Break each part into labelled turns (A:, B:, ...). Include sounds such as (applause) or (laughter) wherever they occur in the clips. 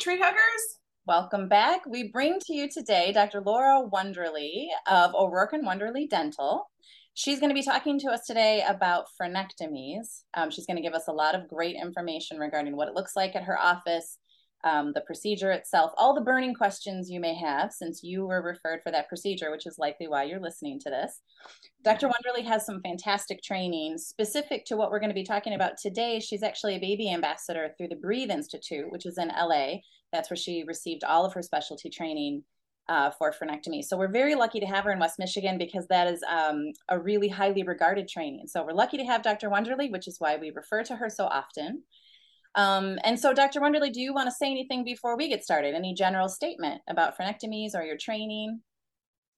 A: tree huggers. Welcome back. We bring to you today Dr. Laura Wonderly of O'Rourke and Wonderly Dental. She's going to be talking to us today about frenectomies. Um, she's going to give us a lot of great information regarding what it looks like at her office, um, the procedure itself, all the burning questions you may have since you were referred for that procedure, which is likely why you're listening to this. Dr. Wonderly has some fantastic training specific to what we're going to be talking about today. She's actually a baby ambassador through the Breathe Institute, which is in LA. That's where she received all of her specialty training uh, for frenectomy. So we're very lucky to have her in West Michigan because that is um, a really highly regarded training. So we're lucky to have Dr. Wonderly, which is why we refer to her so often. Um, and so, Dr. Wonderly, do you want to say anything before we get started? Any general statement about frenectomies or your training?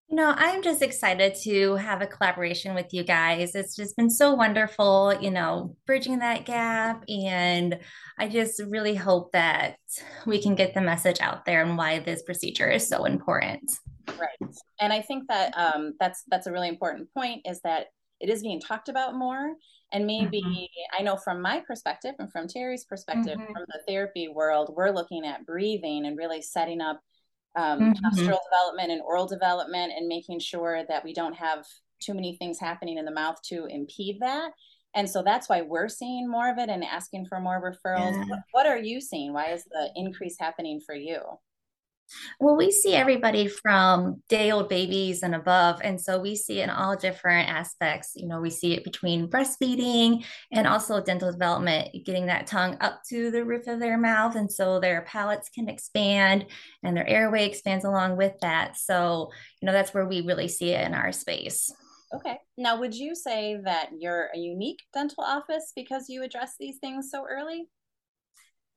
B: You know, I'm just excited to have a collaboration with you guys. It's just been so wonderful, you know, bridging that gap. And I just really hope that we can get the message out there and why this procedure is so important.
A: Right. And I think that um, that's that's a really important point is that it is being talked about more. And maybe mm-hmm. I know from my perspective and from Terry's perspective, mm-hmm. from the therapy world, we're looking at breathing and really setting up um, mm-hmm. postural development and oral development and making sure that we don't have too many things happening in the mouth to impede that. And so that's why we're seeing more of it and asking for more referrals. Yeah. What, what are you seeing? Why is the increase happening for you?
B: Well, we see everybody from day old babies and above. And so we see it in all different aspects. You know, we see it between breastfeeding and also dental development, getting that tongue up to the roof of their mouth. And so their palates can expand and their airway expands along with that. So, you know, that's where we really see it in our space.
A: Okay. Now, would you say that you're a unique dental office because you address these things so early?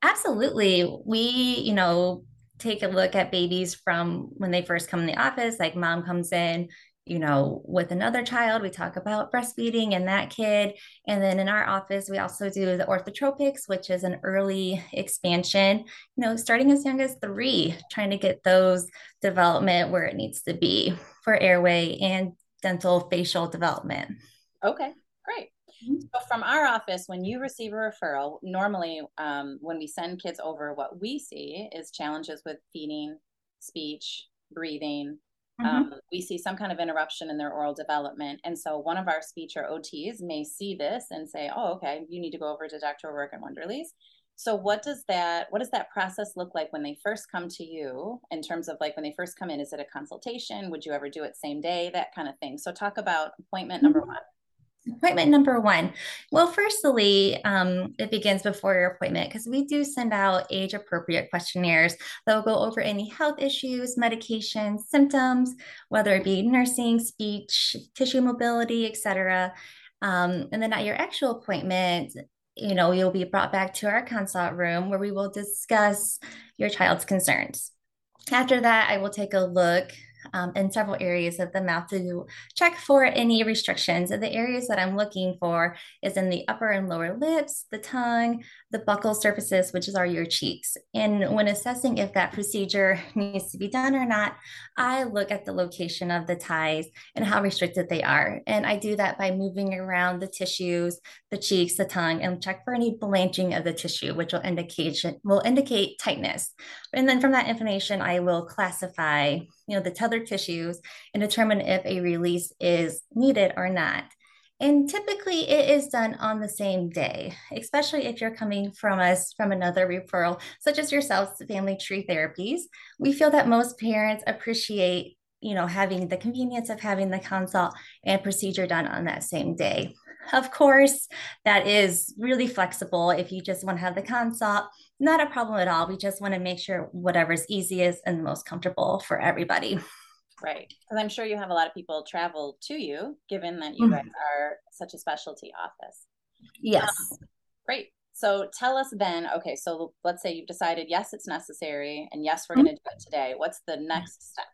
B: Absolutely. We, you know, take a look at babies from when they first come in the office, like mom comes in, you know, with another child, we talk about breastfeeding and that kid. And then in our office, we also do the orthotropics, which is an early expansion, you know, starting as young as three, trying to get those development where it needs to be for airway and dental facial development.
A: Okay, great. Mm-hmm. So from our office, when you receive a referral, normally um, when we send kids over, what we see is challenges with feeding, speech, breathing. Mm-hmm. Um, we see some kind of interruption in their oral development. And so one of our speech or OTs may see this and say, oh, okay, you need to go over to Dr. O'Rourke and Wonderly's. So what does that what does that process look like when they first come to you in terms of like when they first come in? Is it a consultation? Would you ever do it same day? That kind of thing. So talk about appointment number mm-hmm. one.
B: Appointment number one. Well, firstly, um, it begins before your appointment because we do send out age appropriate questionnaires that will go over any health issues, medications, symptoms, whether it be nursing, speech, tissue mobility, etc. Um, and then at your actual appointment, you know, you'll be brought back to our consult room where we will discuss your child's concerns. After that, I will take a look um, in several areas of the mouth to check for any restrictions. And the areas that I'm looking for is in the upper and lower lips, the tongue, the buccal surfaces, which is our your cheeks. And when assessing if that procedure needs to be done or not, I look at the location of the ties and how restricted they are. And I do that by moving around the tissues, the cheeks, the tongue, and check for any blanching of the tissue, which will indicate will indicate tightness. And then from that information, I will classify you know, the tethered tissues and determine if a release is needed or not. And typically it is done on the same day, especially if you're coming from us from another referral, such as yourselves, to Family Tree Therapies. We feel that most parents appreciate, you know, having the convenience of having the consult and procedure done on that same day. Of course, that is really flexible if you just want to have the consult not a problem at all. We just want to make sure whatever's easiest and most comfortable for everybody.
A: Right. Because I'm sure you have a lot of people travel to you, given that you mm-hmm. guys are such a specialty office.
B: Yes.
A: Um, great. So tell us then, okay, so let's say you've decided, yes, it's necessary, and yes, we're mm-hmm. going to do it today. What's the next step?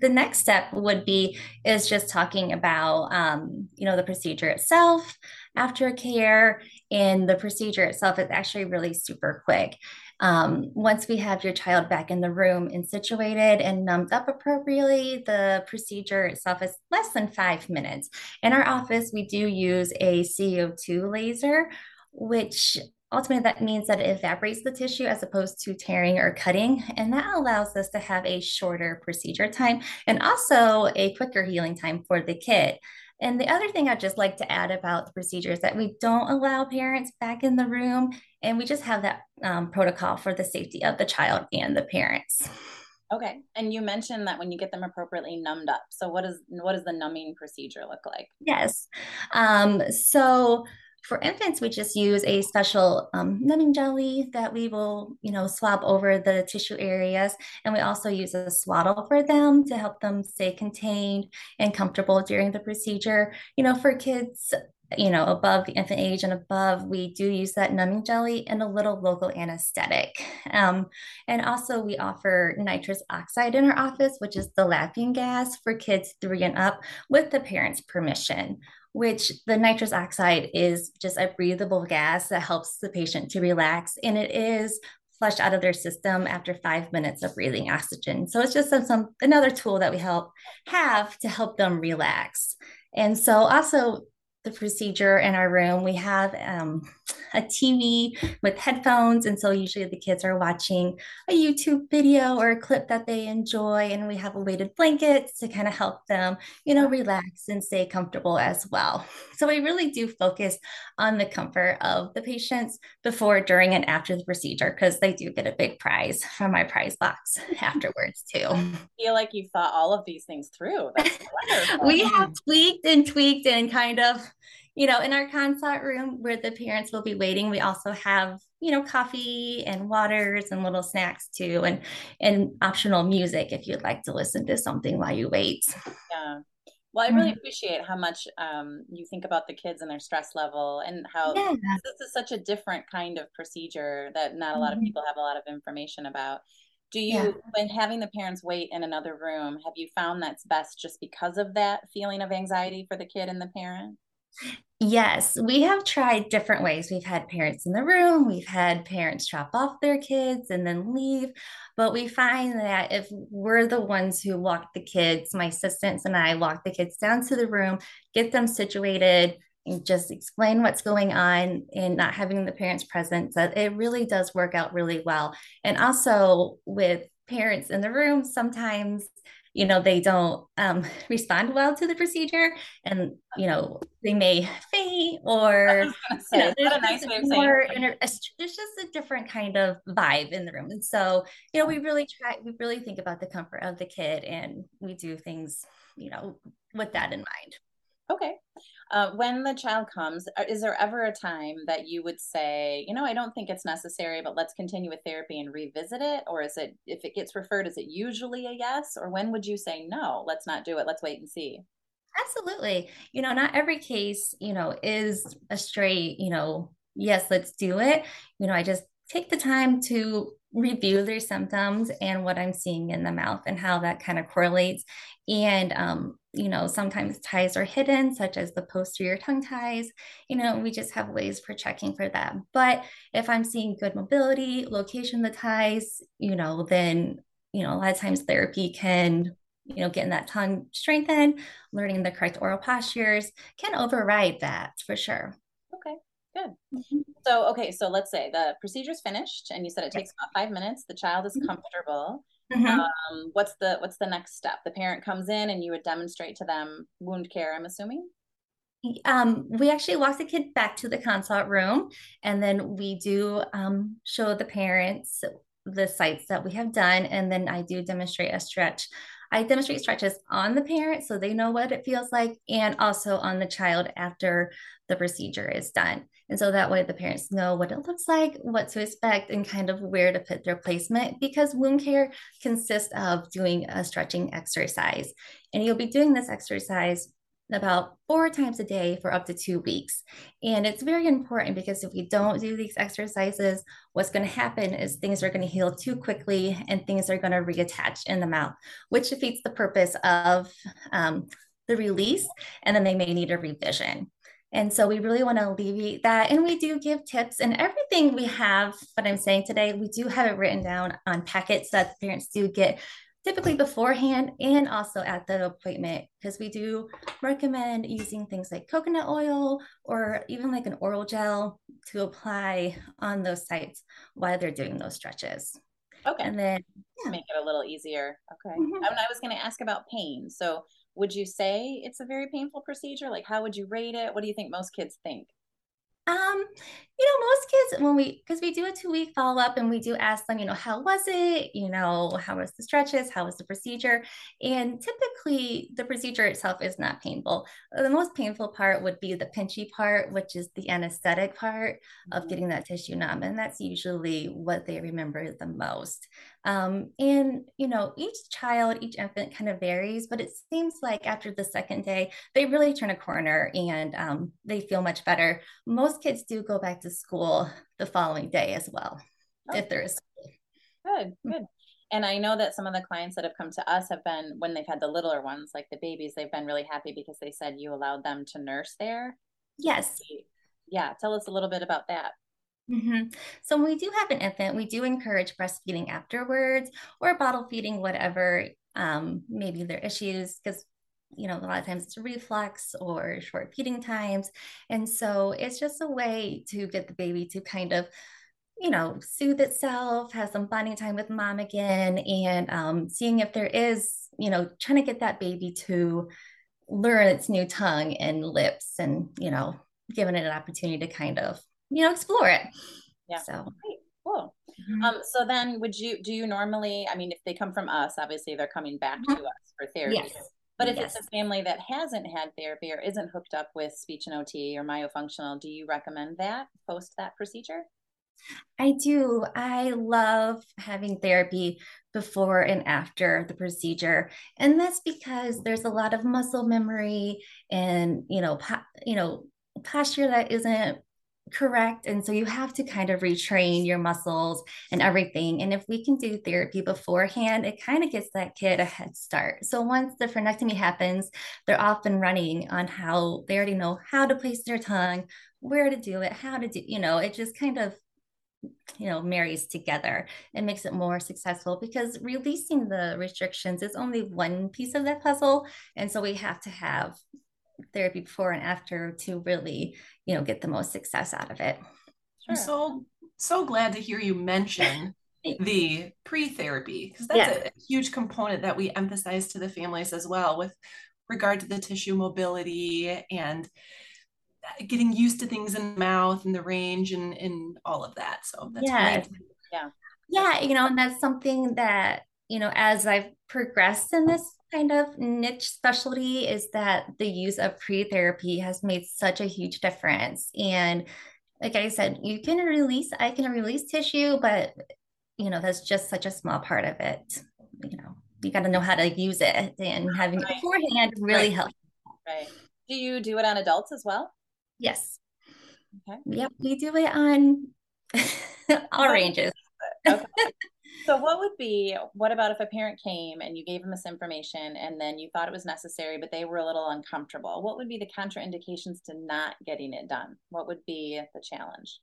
B: the next step would be is just talking about um, you know the procedure itself aftercare and the procedure itself is actually really super quick um, once we have your child back in the room and situated and numbed up appropriately the procedure itself is less than five minutes. In our office we do use a co2 laser which ultimately that means that it evaporates the tissue as opposed to tearing or cutting. And that allows us to have a shorter procedure time and also a quicker healing time for the kid and the other thing I'd just like to add about the procedure is that we don't allow parents back in the room, and we just have that um, protocol for the safety of the child and the parents.
A: Okay, and you mentioned that when you get them appropriately numbed up. So what is what does the numbing procedure look like?
B: Yes, um, so for infants, we just use a special um, numbing jelly that we will, you know, swab over the tissue areas. And we also use a swaddle for them to help them stay contained and comfortable during the procedure. You know, for kids, you know, above the infant age and above, we do use that numbing jelly and a little local anesthetic. Um, and also, we offer nitrous oxide in our office, which is the laughing gas for kids three and up with the parents' permission which the nitrous oxide is just a breathable gas that helps the patient to relax. And it is flushed out of their system after five minutes of breathing oxygen. So it's just some, some another tool that we help have to help them relax. And so also the procedure in our room, we have um, a TV with headphones. And so usually the kids are watching a YouTube video or a clip that they enjoy. And we have a weighted blankets to kind of help them, you know, relax and stay comfortable as well. So we really do focus on the comfort of the patients before, during, and after the procedure because they do get a big prize from my prize box (laughs) afterwards too. I
A: feel like you've thought all of these things through. (laughs)
B: we have tweaked and tweaked and kind of you know, in our consult room where the parents will be waiting, we also have, you know, coffee and waters and little snacks too, and and optional music if you'd like to listen to something while you wait.
A: Yeah. Well, I really mm-hmm. appreciate how much um, you think about the kids and their stress level, and how yeah. this is such a different kind of procedure that not a lot of mm-hmm. people have a lot of information about. Do you, yeah. when having the parents wait in another room, have you found that's best just because of that feeling of anxiety for the kid and the parent?
B: Yes, we have tried different ways. We've had parents in the room, we've had parents drop off their kids and then leave. But we find that if we're the ones who walk the kids, my assistants and I walk the kids down to the room, get them situated, and just explain what's going on and not having the parents present, that it really does work out really well. And also with parents in the room, sometimes you know they don't um, (laughs) respond well to the procedure and you know they may faint or you know, there's, nice more inter- there's just a different kind of vibe in the room. And so you know we really try we really think about the comfort of the kid and we do things you know with that in mind
A: uh, when the child comes, uh, is there ever a time that you would say, you know, I don't think it's necessary, but let's continue with therapy and revisit it? Or is it, if it gets referred, is it usually a yes? Or when would you say, no, let's not do it? Let's wait and see?
B: Absolutely. You know, not every case, you know, is a straight, you know, yes, let's do it. You know, I just take the time to review their symptoms and what I'm seeing in the mouth and how that kind of correlates. And, um, you know, sometimes ties are hidden, such as the posterior tongue ties. You know, we just have ways for checking for that. But if I'm seeing good mobility, location the ties, you know, then, you know, a lot of times therapy can you know, getting that tongue strengthened, learning the correct oral postures can override that for sure.
A: Good. Mm-hmm. So, okay, so let's say the procedure's finished and you said it takes about five minutes. The child is mm-hmm. comfortable. Mm-hmm. Um, what's the what's the next step? The parent comes in and you would demonstrate to them wound care, I'm assuming?
B: Um, we actually walk the kid back to the consult room and then we do um, show the parents the sites that we have done and then I do demonstrate a stretch I demonstrate stretches on the parent so they know what it feels like and also on the child after the procedure is done. And so that way the parents know what it looks like, what to expect, and kind of where to put their placement because wound care consists of doing a stretching exercise. And you'll be doing this exercise about four times a day for up to two weeks. And it's very important because if we don't do these exercises, what's going to happen is things are going to heal too quickly and things are going to reattach in the mouth, which defeats the purpose of um, the release. And then they may need a revision. And so we really want to alleviate that. And we do give tips and everything we have, what I'm saying today, we do have it written down on packets that parents do get typically beforehand and also at the appointment because we do recommend using things like coconut oil or even like an oral gel to apply on those sites while they're doing those stretches.
A: Okay. And then yeah. make it a little easier. Okay. Mm-hmm. And I was going to ask about pain. So, would you say it's a very painful procedure? Like, how would you rate it? What do you think most kids think?
B: Um, you know, most kids when we because we do a two week follow up and we do ask them, you know, how was it? You know, how was the stretches? How was the procedure? And typically, the procedure itself is not painful. The most painful part would be the pinchy part, which is the anesthetic part mm-hmm. of getting that tissue numb, and that's usually what they remember the most. Um, and you know, each child, each infant kind of varies, but it seems like after the second day, they really turn a corner and um, they feel much better. Most kids do go back to school the following day as well, oh. if there is.
A: Good, good. And I know that some of the clients that have come to us have been, when they've had the littler ones, like the babies, they've been really happy because they said you allowed them to nurse there.
B: Yes.
A: Yeah. Tell us a little bit about that.
B: Mm-hmm. So when we do have an infant, we do encourage breastfeeding afterwards or bottle feeding, whatever um, maybe their issues, because you know a lot of times it's reflux or short feeding times, and so it's just a way to get the baby to kind of you know soothe itself, have some bonding time with mom again, and um, seeing if there is you know trying to get that baby to learn its new tongue and lips, and you know giving it an opportunity to kind of you know, explore it.
A: Yeah. So Great. cool. Mm-hmm. Um, so then would you do you normally, I mean, if they come from us, obviously they're coming back mm-hmm. to us for therapy. Yes. But if yes. it's a family that hasn't had therapy or isn't hooked up with speech and OT or myofunctional, do you recommend that post that procedure?
B: I do. I love having therapy before and after the procedure. And that's because there's a lot of muscle memory and, you know, po- you know, posture that isn't correct and so you have to kind of retrain your muscles and everything and if we can do therapy beforehand it kind of gets that kid a head start. So once the frenectomy happens they're off and running on how they already know how to place their tongue where to do it how to do you know it just kind of you know marries together and makes it more successful because releasing the restrictions is only one piece of that puzzle and so we have to have therapy before and after to really, you know, get the most success out of it.
C: Sure. I'm so so glad to hear you mention (laughs) the pre-therapy because that's yeah. a huge component that we emphasize to the families as well with regard to the tissue mobility and uh, getting used to things in the mouth and the range and, and all of that. So that's
B: yeah. Great. Yeah. Yeah, you know, and that's something that, you know, as I've progressed in this kind of niche specialty is that the use of pre-therapy has made such a huge difference. And like i said you can release i can release tissue but you know that's just such a small part of it. You know you got to know how to use it and having right. it beforehand really right. helps.
A: Right. Do you do it on adults as well?
B: Yes. Okay. Yep we do it on (laughs) all ranges. okay
A: so what would be what about if a parent came and you gave them this information and then you thought it was necessary but they were a little uncomfortable? What would be the contraindications to not getting it done? What would be the challenge?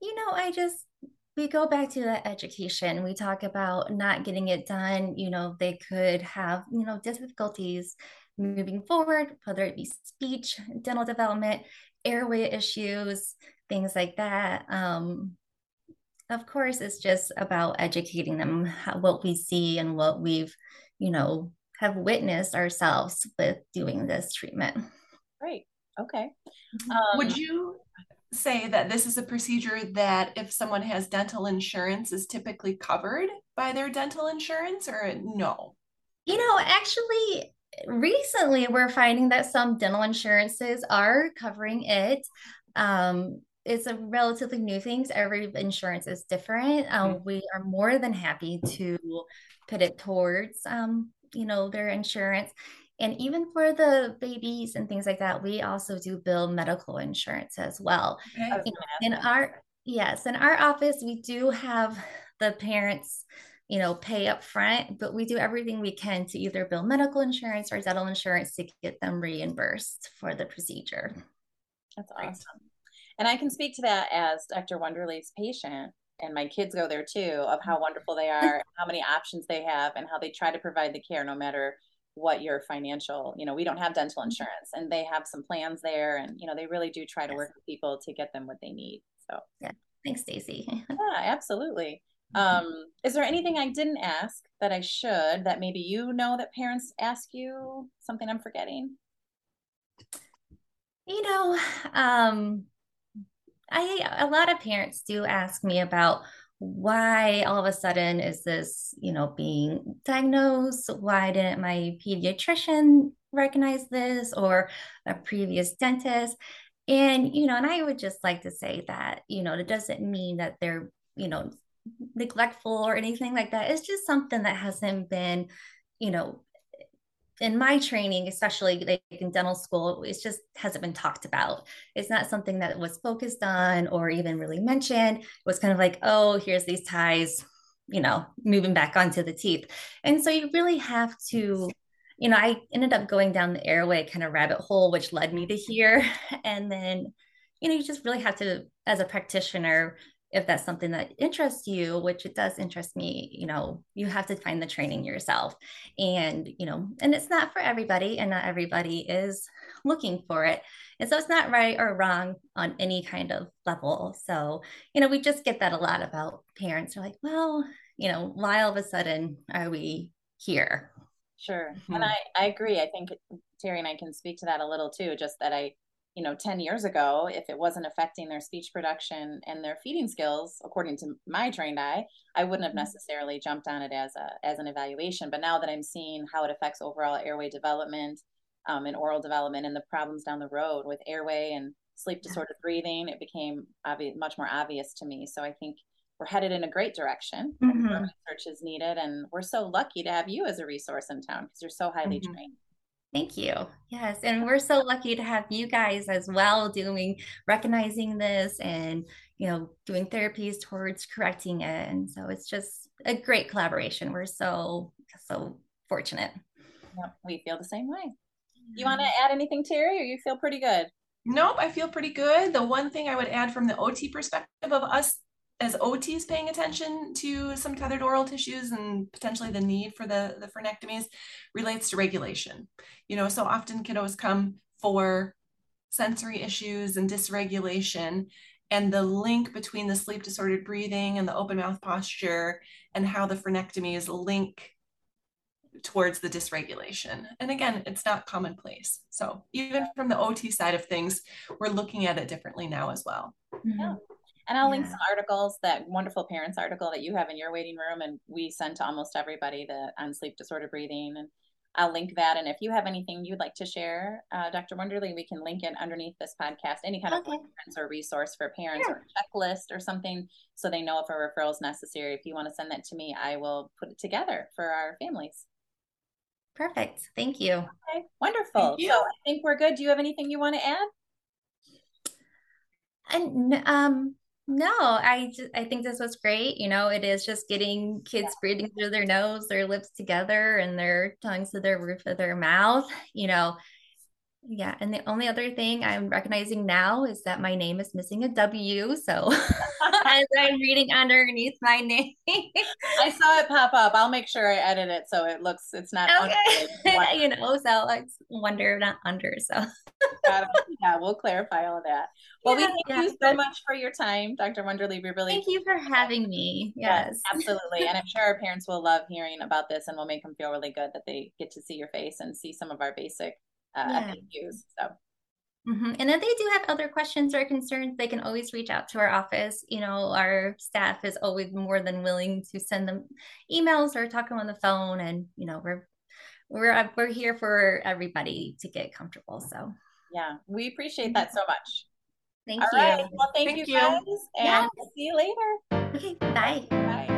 B: You know i just we go back to that education. We talk about not getting it done. You know they could have you know difficulties moving forward whether it be speech dental development airway issues things like that. Um, of course, it's just about educating them how, what we see and what we've, you know, have witnessed ourselves with doing this treatment.
A: Great. Okay.
C: Mm-hmm. Um, Would you say that this is a procedure that if someone has dental insurance is typically covered by their dental insurance or no?
B: You know, actually, recently we're finding that some dental insurances are covering it. Um, it's a relatively new thing. Every insurance is different. Um, mm-hmm. We are more than happy to put it towards, um, you know, their insurance. And even for the babies and things like that, we also do bill medical insurance as well. Okay. in our yes, in our office, we do have the parents, you know, pay up front, but we do everything we can to either bill medical insurance or dental insurance to get them reimbursed for the procedure.
A: That's awesome. And I can speak to that as Dr. Wonderly's patient. and my kids go there too of how wonderful they are how many options they have and how they try to provide the care no matter what your financial you know we don't have dental insurance and they have some plans there and you know they really do try to work with people to get them what they need so.
B: Yeah. Thanks stacy. (laughs)
A: Yeah absolutely. Um is there anything i didn't ask that i should that maybe you know that parents ask you something i'm forgetting?
B: You know um i a lot of parents do ask me about why all of a sudden is this, you know, being diagnosed? Why didn't my pediatrician recognize this or a previous dentist? And, you know, and I would just like to say that, you know, it doesn't mean that they're, you know, neglectful or anything like that. It's just something that hasn't been, you know, in my training, especially like in dental school, it just hasn't been talked about. It's not something that was focused on or even really mentioned. It was kind of like, oh, here's these ties, you know, moving back onto the teeth. And so you really have to, you know, I ended up going down the airway kind of rabbit hole, which led me to here. (laughs) And then, you know, you just really have to, as a practitioner, if that's something that interests you which it does interest me you know you have to find the training yourself. And you know and it's not for everybody and not everybody is looking for it. And so it's not right or wrong on any kind of level. So you know we just get that a lot about parents. Are like well you know why all of a sudden are we here?
A: Sure. Mm-hmm. and i i agree. I think terry and i can speak to that a little too just that i you know 10 years ago if it wasn't affecting their speech production and their feeding skills according to my trained eye i wouldn't have mm-hmm. necessarily jumped on it as a as an evaluation but now that i'm seeing how it affects overall airway development um, and oral development and the problems down the road with airway and sleep disordered breathing it became obvious much more obvious to me so i think we're headed in a great direction mm-hmm. research is needed and we're so lucky to have you as a resource in town because you're so highly mm-hmm. trained
B: Thank you. Yes. And we're so lucky to have you guys as well doing recognizing this and, you know, doing therapies towards correcting it. And so it's just a great collaboration. We're so, so fortunate.
A: Yep, we feel the same way. You want to add anything, Terry, or you feel pretty good?
C: Nope, I feel pretty good. The one thing I would add from the OT perspective of us as OTs paying attention to some tethered oral tissues and potentially the need for the, the frenectomies relates to regulation. You know, so often kiddos come for sensory issues and dysregulation and the link between the sleep disordered breathing and the open mouth posture and how the frenectomies link towards the dysregulation. And again, it's not commonplace. So even from the OT side of things, we're looking at it differently now as well. Mm-hmm.
A: Yeah. And I'll yeah. link some articles, that wonderful parents article that you have in your waiting room, and we send to almost everybody that on sleep disorder breathing. And I'll link that. And if you have anything you'd like to share, uh, Dr. Wonderly, we can link it underneath this podcast, any kind okay. of reference or resource for parents or checklist or something so they know if a referral is necessary. If you want to send that to me, I will put it together for our families.
B: Perfect. Thank you.
A: Okay, wonderful. You. So I think we're good. Do you have anything you want to add?
B: And um, no, I just, I think this was great. You know, it is just getting kids yeah. breathing through their nose, their lips together, and their tongues to their roof of their mouth. You know, yeah. And the only other thing I'm recognizing now is that my name is missing a W. So (laughs) as I'm reading underneath my name,
A: I saw it pop up. I'll make sure I edit it so it looks it's not
B: okay. (laughs) you know, so it's wonder not under. So
A: yeah, we'll clarify all of that. Well, yeah, we thank yeah. you so much for your time, Dr. Wonderly. We really
B: thank you for having me. Yes, yes
A: absolutely. and I'm sure our parents will love hearing about this and will make them feel really good that they get to see your face and see some of our basic uh, yeah. FAQs. So.
B: Mm-hmm. And if they do have other questions or concerns, they can always reach out to our office. You know, our staff is always more than willing to send them emails or talk on the phone. And you know, we're we're we're here for everybody to get comfortable. So
A: yeah, we appreciate that so much.
B: Thank All you. Right.
A: Well, thank, thank you, you guys, and yeah. see you later.
B: Okay, bye. Bye.